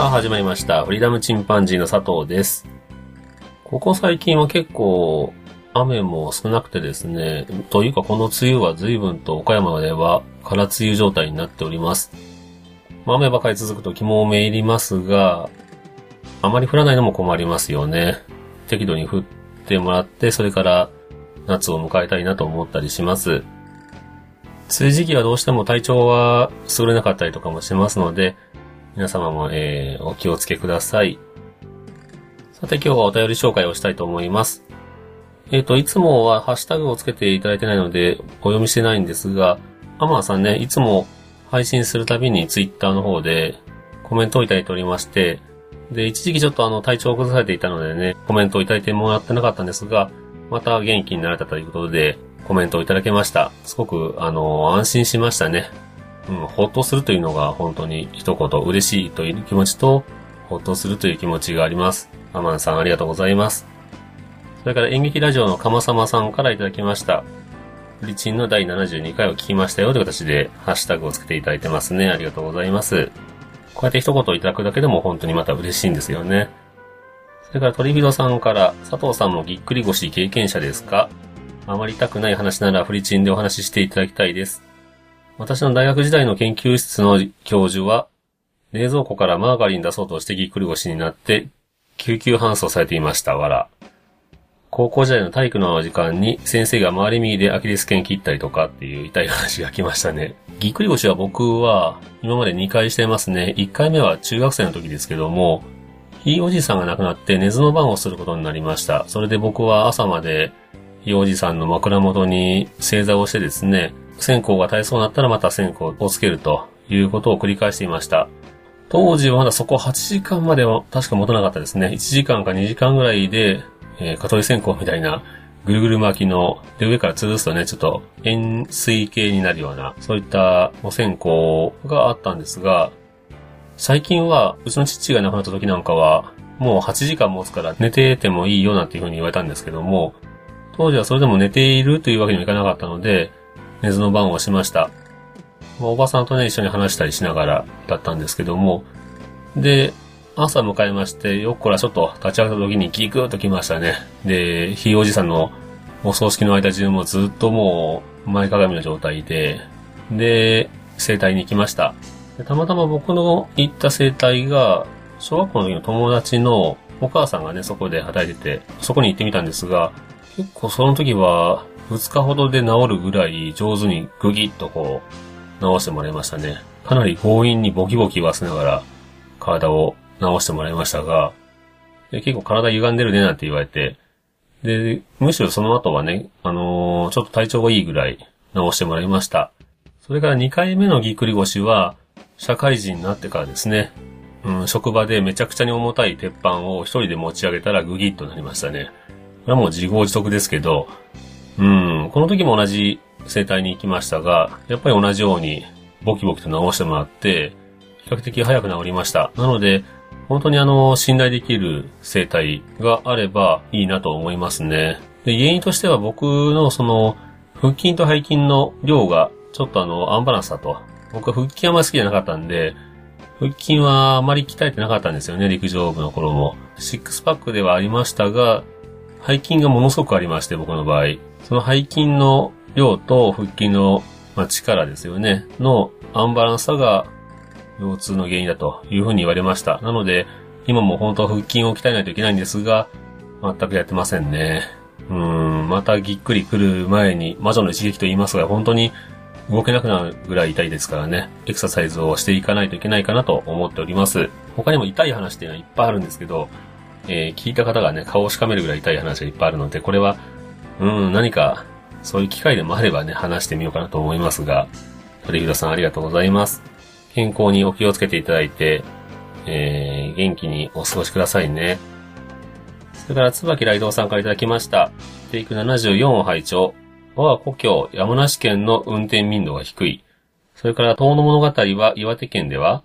さあ始まりました。フリーダムチンパンジーの佐藤です。ここ最近は結構雨も少なくてですね、というかこの梅雨は随分と岡山では空梅雨状態になっております。まあ雨ばかり続くと肝め入りますが、あまり降らないのも困りますよね。適度に降ってもらって、それから夏を迎えたいなと思ったりします。梅雨時期はどうしても体調は優れなかったりとかもしますので、皆様も、えー、お気をつけください。さて今日はお便り紹介をしたいと思います。えっ、と、いつもはハッシュタグをつけていただいてないので、お読みしてないんですが、アマンさんね、いつも配信するたびにツイッターの方でコメントをいただいておりまして、で、一時期ちょっとあの体調を崩されていたのでね、コメントをいただいてもらってなかったんですが、また元気になれたということで、コメントをいただけました。すごく、あの、安心しましたね。うん、ほっとするというのが本当に一言嬉しいという気持ちと、ほっとするという気持ちがあります。アマンさんありがとうございます。それから演劇ラジオのかまさまさんからいただきました。リチンの第72回を聞きましたよという形でハッシュタグをつけていただいてますね。ありがとうございます。こうやって一言いただくだけでも本当にまた嬉しいんですよね。それから鳥人さんから佐藤さんもぎっくり腰経験者ですか？あまり痛くない話ならフリチンでお話ししていただきたいです。私の大学時代の研究室の教授は、冷蔵庫からマーガリン出そうとしてぎっくり腰になって、救急搬送されていました。わら。高校時代の体育の時間に先生が回り右でアキレス腱切ったりとかっていう痛い話が来ましたね。ぎっくり腰は僕は今まで2回してますね。1回目は中学生の時ですけども、ひいおじいさんが亡くなって寝ずの番をすることになりました。それで僕は朝までひいおじさんの枕元に正座をしてですね、線香が絶えそうになったらまた線香をつけるということを繰り返していました。当時はまだそこ8時間までは確か持たなかったですね。1時間か2時間ぐらいで、えー、蚊取り線香みたいなぐるぐる巻きの、で上から吊るすとね、ちょっと円錐形になるような、そういったお線香があったんですが、最近は、うちの父が亡くなった時なんかは、もう8時間持つから寝ててもいいよなんていう風に言われたんですけども、当時はそれでも寝ているというわけにもいかなかったので、寝ずの番をしました。まおばさんとね、一緒に話したりしながらだったんですけども、で、朝迎えまして、よっこらちょっと立ち上がった時にギクッと来ましたね。で、ひいおじさんのお葬式の間中もずっともう前かがみの状態で、で、生体に来ました。でたまたま僕の行った生体が、小学校の時の友達のお母さんがね、そこで働いてて、そこに行ってみたんですが、結構その時は、2日ほどで治るぐらい上手にグギッとこう、治してもらいましたね。かなり強引にボキボキ言わせながら、体を治してもらいましたが、で結構体歪んでるねなんて言われて、で、むしろその後はね、あのーちょっと体調がいいぐらい治してもらいました。それから2回目のぎっくり腰は、社会人になってからですね、うん、職場でめちゃくちゃに重たい鉄板を一人で持ち上げたらグギッとなりましたね。これはもう自業自得ですけど、うん、この時も同じ生態に行きましたが、やっぱり同じようにボキボキと治してもらって、比較的早く治りました。なので、本当にあの、信頼できる生態があればいいなと思いますね。で、原因としては僕のその、腹筋と背筋の量がちょっとあの、アンバランスだと。僕は腹筋あんまり好きじゃなかったんで、腹筋はあまり鍛えてなかったんですよね、陸上部の頃も。シックスパックではありましたが、背筋がものすごくありまして、僕の場合。その背筋の量と腹筋の、ま、力ですよね、のアンバランスさが腰痛の原因だというふうに言われました。なので、今も本当は腹筋を鍛えないといけないんですが、全くやってませんね。うん、またぎっくり来る前に、魔女の一撃と言いますが、本当に動けなくなるぐらい痛いですからね、エクササイズをしていかないといけないかなと思っております。他にも痛い話っていうのはいっぱいあるんですけど、えー聞いた方がね、顔をしかめるぐらい痛い話がいっぱいあるので、これは、うん、何か、そういう機会でもあればね、話してみようかなと思いますが、鳥広さんありがとうございます。健康にお気をつけていただいて、えー、元気にお過ごしくださいね。それから、椿雷道さんからいただきました。テイク74を拝聴我が故郷、山梨県の運転民度が低い。それから、遠野物語は岩手県では、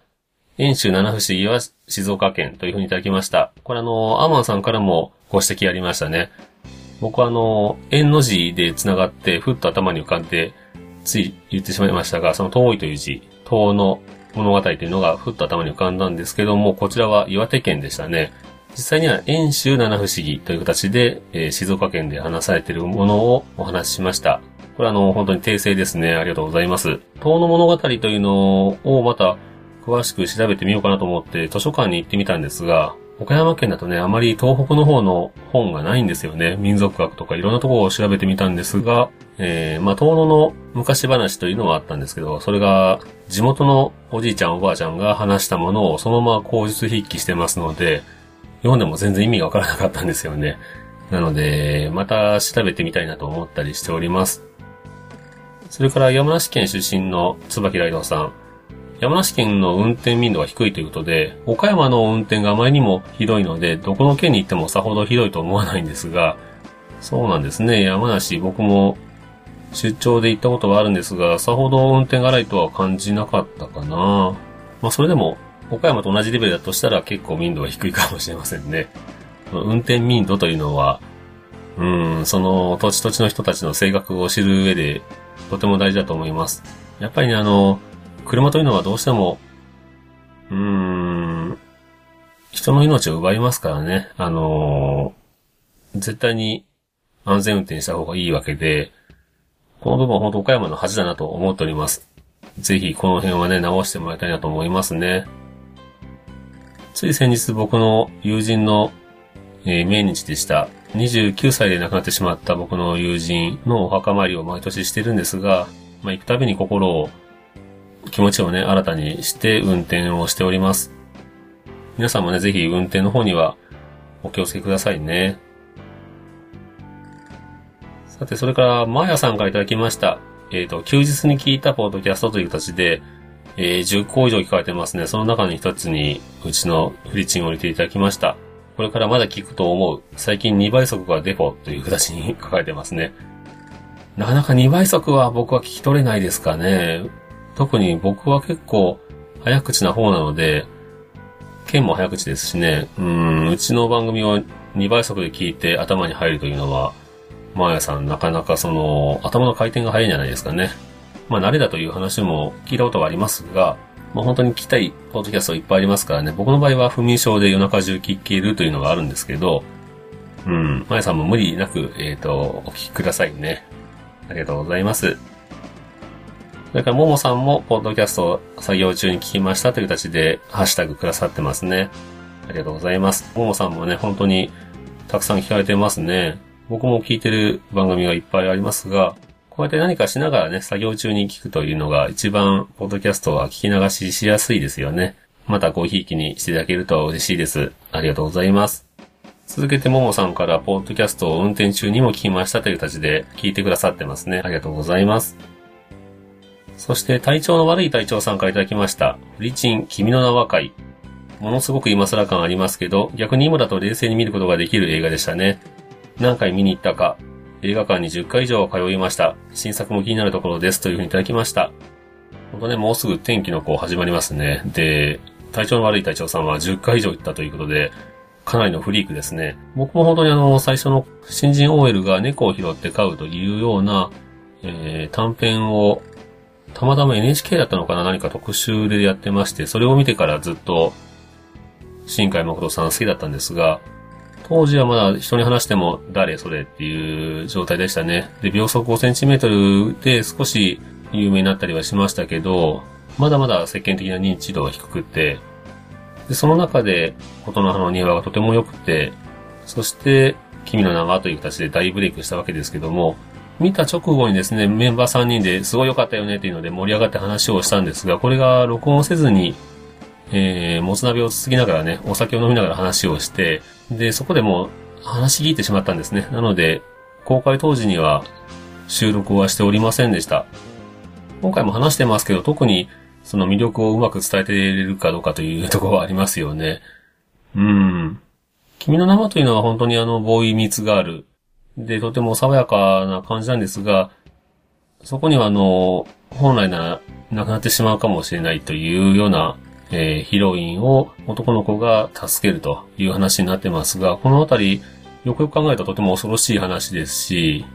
遠州七不思議は静岡県というふうにいただきました。これあの、アマンさんからもご指摘ありましたね。僕はあの、円の字で繋がって、ふっと頭に浮かんで、つい言ってしまいましたが、その遠いという字、遠の物語というのがふっと頭に浮かんだんですけども、こちらは岩手県でしたね。実際には遠州七不思議という形で、えー、静岡県で話されているものをお話ししました。これはあの、本当に訂正ですね。ありがとうございます。遠の物語というのをまた詳しく調べてみようかなと思って図書館に行ってみたんですが、岡山県だとね、あまり東北の方の本がないんですよね。民族学とかいろんなところを調べてみたんですが、えー、まあ、遠野の昔話というのはあったんですけど、それが地元のおじいちゃんおばあちゃんが話したものをそのまま口述筆記してますので、読んでも全然意味がわからなかったんですよね。なので、また調べてみたいなと思ったりしております。それから山梨県出身の椿ライドさん。山梨県の運転民度が低いということで、岡山の運転があまりにもひどいので、どこの県に行ってもさほどひどいと思わないんですが、そうなんですね。山梨、僕も出張で行ったことはあるんですが、さほど運転が荒いとは感じなかったかな。まあそれでも、岡山と同じレベルだとしたら結構民度は低いかもしれませんね。運転民度というのは、うん、その土地土地の人たちの性格を知る上でとても大事だと思います。やっぱりね、あの、車というのはどうしても、うーん、人の命を奪いますからね。あのー、絶対に安全運転した方がいいわけで、この部分は本当岡山の恥だなと思っております。ぜひこの辺はね、直してもらいたいなと思いますね。つい先日僕の友人の、えー、命日でした。29歳で亡くなってしまった僕の友人のお墓参りを毎年してるんですが、まあ、行くたびに心を気持ちをね、新たにして運転をしております。皆さんもね、ぜひ運転の方にはお気をつけくださいね。さて、それから、マーヤさんからいただきました。えっ、ー、と、休日に聞いたポートキャストという形で、えー、10個以上聞かれてますね。その中の一つに、うちのフリチンを入れていただきました。これからまだ聞くと思う。最近2倍速がデフォという形に書かれてますね。なかなか2倍速は僕は聞き取れないですかね。特に僕は結構早口な方なので、剣も早口ですしね、うん、うちの番組を2倍速で聞いて頭に入るというのは、マーヤさんなかなかその、頭の回転が早いんじゃないですかね。まあ慣れだという話も聞いたことがありますが、まあ本当に聞きたいポッドキャストいっぱいありますからね、僕の場合は不眠症で夜中中聞けるというのがあるんですけど、うん、マヤさんも無理なく、えっ、ー、と、お聞きくださいね。ありがとうございます。それから、ももさんも、ポッドキャストを作業中に聞きましたという形で、ハッシュタグくださってますね。ありがとうございます。ももさんもね、本当に、たくさん聞かれてますね。僕も聞いてる番組がいっぱいありますが、こうやって何かしながらね、作業中に聞くというのが一番、ポッドキャストは聞き流ししやすいですよね。またごひいきにしていただけると嬉しいです。ありがとうございます。続けてももさんから、ポッドキャストを運転中にも聞きましたという形で聞いてくださってますね。ありがとうございます。そして体調の悪い隊長さんからいただきました。リチン、君の名は会。ものすごく今更感ありますけど、逆に今だと冷静に見ることができる映画でしたね。何回見に行ったか、映画館に10回以上通いました。新作も気になるところですというふうにいただきました。ほんとね、もうすぐ天気の子始まりますね。で、体調の悪い隊長さんは10回以上行ったということで、かなりのフリークですね。僕も本当にあの、最初の新人 OL が猫を拾って飼うというような、えー、短編をたまたま NHK だったのかな何か特集でやってまして、それを見てからずっと、新海誠さん好きだったんですが、当時はまだ人に話しても誰それっていう状態でしたね。で、秒速5センチメートルで少し有名になったりはしましたけど、まだまだ世間的な認知度が低くて、で、その中で、琴の葉の庭がとても良くて、そして、君の名はという形で大ブレイクしたわけですけども、見た直後にですね、メンバー3人ですごい良かったよねっていうので盛り上がって話をしたんですが、これが録音せずに、えー、もつ鍋をつつきながらね、お酒を飲みながら話をして、で、そこでもう話し聞いてしまったんですね。なので、公開当時には収録はしておりませんでした。今回も話してますけど、特にその魅力をうまく伝えていれるかどうかというところはありますよね。うん。君の名はというのは本当にあの、ボーイミーツガール。で、とても爽やかな感じなんですが、そこにはあの、本来なら亡くなってしまうかもしれないというような、えー、ヒロインを男の子が助けるという話になってますが、このあたり、よくよく考えたらとても恐ろしい話ですし、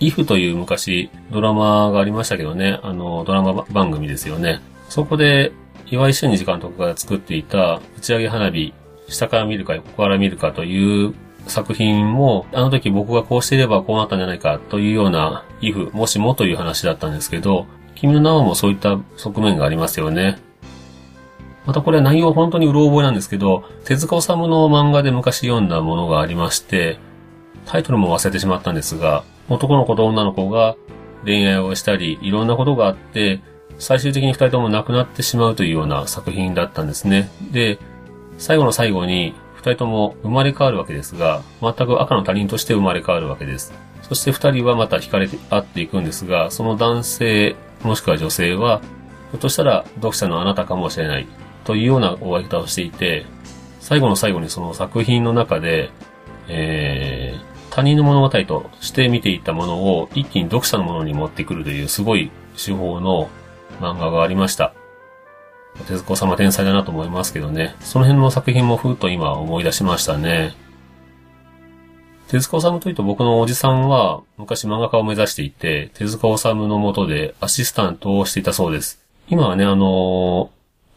イフという昔ドラマがありましたけどね、あの、ドラマ番組ですよね。そこで、岩井俊二監督が作っていた打ち上げ花火、下から見るか横から見るかという作品も、あの時僕がこうしていればこうなったんじゃないかというような、イフ、もしもという話だったんですけど、君の名はもそういった側面がありますよね。またこれは内容本当にうろ覚えなんですけど、手塚治虫の漫画で昔読んだものがありまして、タイトルも忘れてしまったんですが、男の子と女の子が恋愛をしたり、いろんなことがあって、最終的に二人とも亡くなってしまうというような作品だったんですね。で、最後の最後に人とも生まれ変わるわけですが、全く赤の他人として生まれ変わるわけです。そして二人はまた惹かれて合っていくんですが、その男性、もしくは女性は、ひょっとしたら読者のあなたかもしれないというような終わり方をしていて、最後の最後にその作品の中で、えー、他人の物語として見ていたものを一気に読者のものに持ってくるというすごい手法の漫画がありました。手塚様天才だなと思いますけどね。その辺の作品もふーっと今思い出しましたね。手塚治虫というと僕のおじさんは昔漫画家を目指していて、手塚治虫の下でアシスタントをしていたそうです。今はね、あの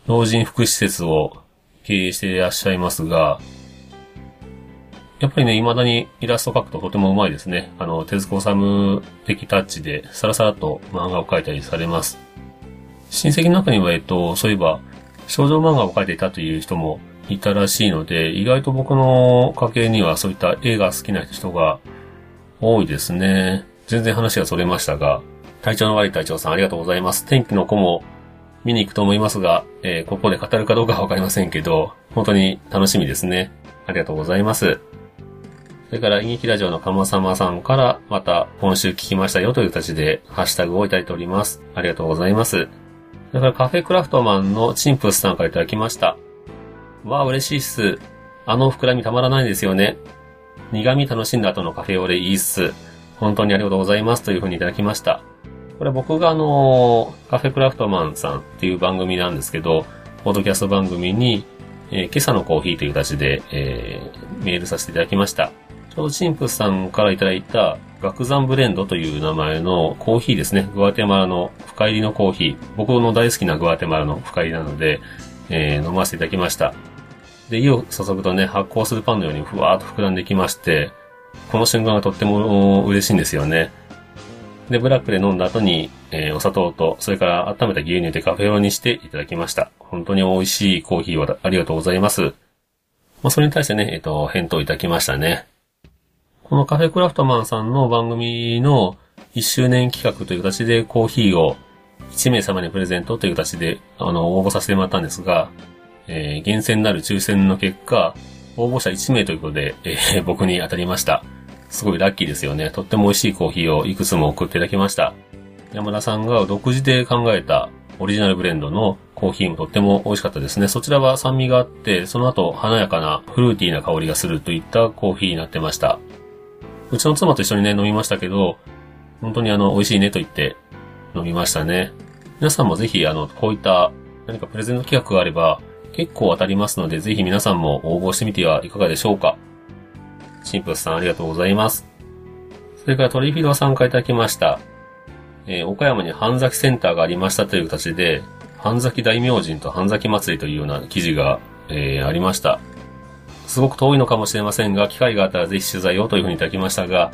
老人福祉施設を経営していらっしゃいますが、やっぱりね、未だにイラスト描くととても上手いですね。あの、手塚治虫的タッチで、さらさらと漫画を描いたりされます。親戚の中には、えっと、そういえば、少女漫画を描いていたという人もいたらしいので、意外と僕の家系にはそういった映画好きな人が多いですね。全然話がそれましたが、体調の悪い隊長さんありがとうございます。天気の子も見に行くと思いますが、えー、ここで語るかどうかはわかりませんけど、本当に楽しみですね。ありがとうございます。それから演劇ラジオのかまさまさんから、また今週聞きましたよという形でハッシュタグをいただいております。ありがとうございます。それからカフェクラフトマンのチンプスさんからいただきました。わあ、嬉しいっす。あの膨らみたまらないですよね。苦味楽しんだ後のカフェオレいいっす。本当にありがとうございますというふうにいただきました。これ僕があの、カフェクラフトマンさんっていう番組なんですけど、ポッドキャスト番組に、えー、今朝のコーヒーという形で、えー、メールさせていただきました。ちょうどチンプさんからいただいた、学山ブレンドという名前のコーヒーですね。グアテマラの深入りのコーヒー。僕の大好きなグアテマラの深入りなので、えー、飲ませていただきました。で、湯を注ぐとね、発酵するパンのようにふわーっと膨らんできまして、この瞬間がとっても嬉しいんですよね。で、ブラックで飲んだ後に、えー、お砂糖と、それから温めた牛乳でカフェオレにしていただきました。本当に美味しいコーヒーをありがとうございます。まあ、それに対してね、えっ、ー、と、返答いただきましたね。このカフェクラフトマンさんの番組の1周年企画という形でコーヒーを1名様にプレゼントという形で、あの、応募させてもらったんですが、えー、厳選なる抽選の結果、応募者1名ということで、えー、僕に当たりました。すごいラッキーですよね。とっても美味しいコーヒーをいくつも送っていただきました。山田さんが独自で考えたオリジナルブレンドのコーヒーもとっても美味しかったですね。そちらは酸味があって、その後華やかなフルーティーな香りがするといったコーヒーになってました。うちの妻と一緒にね、飲みましたけど、本当にあの、美味しいねと言って飲みましたね。皆さんもぜひ、あの、こういった何かプレゼント企画があれば、結構当たりますので、ぜひ皆さんも応募してみてはいかがでしょうか。シンプルさんありがとうございます。それからトリフィードさんからいただきました。えー、岡山に半崎センターがありましたという形で、半崎大明神と半崎祭りというような記事が、えー、ありました。すごく遠いのかもしれませんが、機会があったらぜひ取材をというふうにいただきましたが、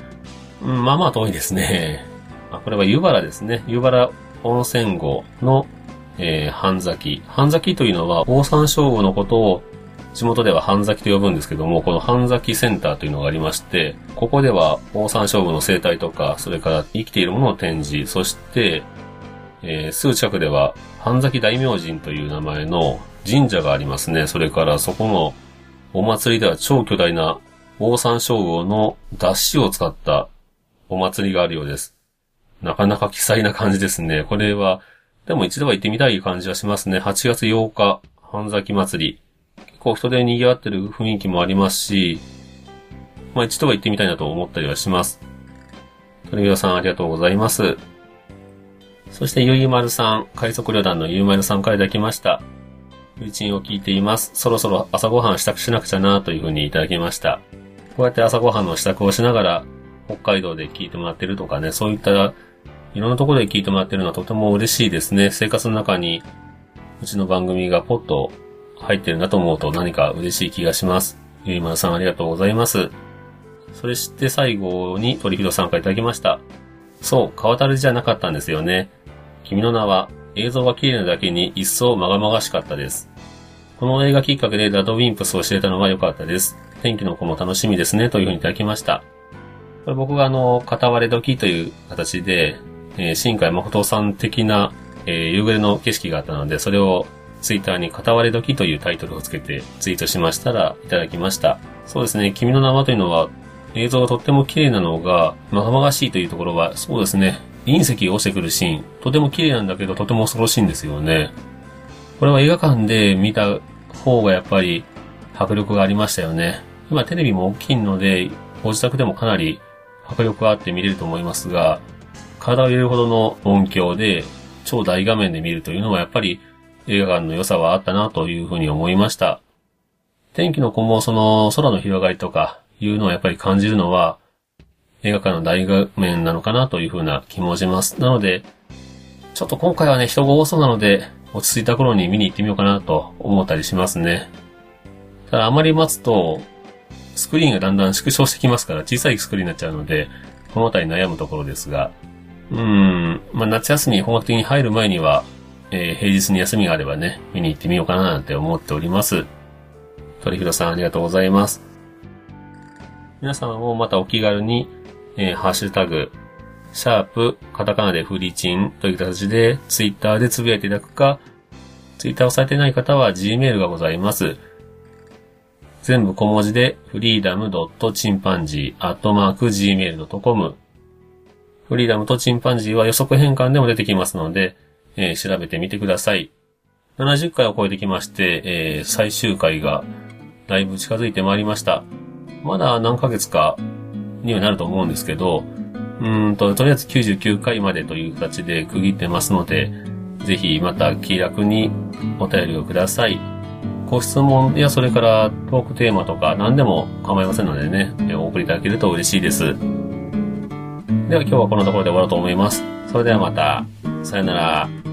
うん、まあまあ遠いですね。これは湯原ですね。湯原温泉郷の、えー、半崎。半崎というのは、大山省吾のことを地元では半崎と呼ぶんですけども、この半崎センターというのがありまして、ここでは大山省吾の生態とか、それから生きているものを展示、そして、えー、すぐ近くでは半崎大明神という名前の神社がありますね。それからそこのお祭りでは超巨大な大山椒魚の出汁を使ったお祭りがあるようです。なかなか奇彩な感じですね。これはでも一度は行ってみたい感じはしますね。8月8日、半崎祭り。結構人で賑わってる雰囲気もありますし、まあ一度は行ってみたいなと思ったりはします。鳥広さんありがとうございます。そしてゆいまるさん、海賊旅団のゆいまるさんからいただきました。ルーチンを聞いています。そろそろ朝ごはん支度しなくちゃなというふうにいただきました。こうやって朝ごはんの支度をしながら、北海道で聞いてもらってるとかね、そういったいろんなところで聞いてもらってるのはとても嬉しいですね。生活の中に、うちの番組がポッと入ってるなと思うと何か嬉しい気がします。ゆいまるさんありがとうございます。それして最後に鳥広さんからいただきました。そう、川たるじゃなかったんですよね。君の名は映像が綺麗なだけに一層まがまがしかったです。この映画きっかけでラドウィンプスを知れたのが良かったです。天気の子も楽しみですね、というふうにいただきました。これ僕があの、片割れ時という形で、えー、新海誠さん的な、えー、夕暮れの景色があったので、それをツイッターに片割れ時というタイトルをつけてツイートしましたらいただきました。そうですね、君の名はというのは映像がとっても綺麗なのが、まがまがしいというところは、そうですね、隕石が落ちてくるシーン、とても綺麗なんだけど、とても恐ろしいんですよね。これは映画館で見た方がやっぱり迫力がありましたよね。今テレビも大きいので、ご自宅でもかなり迫力があって見れると思いますが、体を入れるほどの音響で、超大画面で見るというのはやっぱり映画館の良さはあったなというふうに思いました。天気の子もその空の広がりとかいうのをやっぱり感じるのは映画館の大画面なのかなというふうな気もします。なので、ちょっと今回はね、人が多そうなので、落ち着いた頃に見に行ってみようかなと思ったりしますね。ただあまり待つと、スクリーンがだんだん縮小してきますから、小さいスクリーンになっちゃうので、このあたり悩むところですが、うん、まあ、夏休み本格的に入る前には、えー、平日に休みがあればね、見に行ってみようかななんて思っております。鳥広さんありがとうございます。皆さんもまたお気軽に、えー、ハッシュタグ、シャープ、カタカナでフリチンという形で、ツイッターでつぶやいていただくか、ツイッターをされてない方は Gmail がございます。全部小文字で、freedom.chimpanzee.gmail.com フリーダムとチンパンジーは予測変換でも出てきますので、えー、調べてみてください。70回を超えてきまして、えー、最終回がだいぶ近づいてまいりました。まだ何ヶ月かにはなると思うんですけど、うんと、とりあえず99回までという形で区切ってますので、ぜひまた気楽にお便りをください。ご質問やそれからトークテーマとか何でも構いませんのでね、お送りいただけると嬉しいです。では今日はこのところで終わろうと思います。それではまた。さよなら。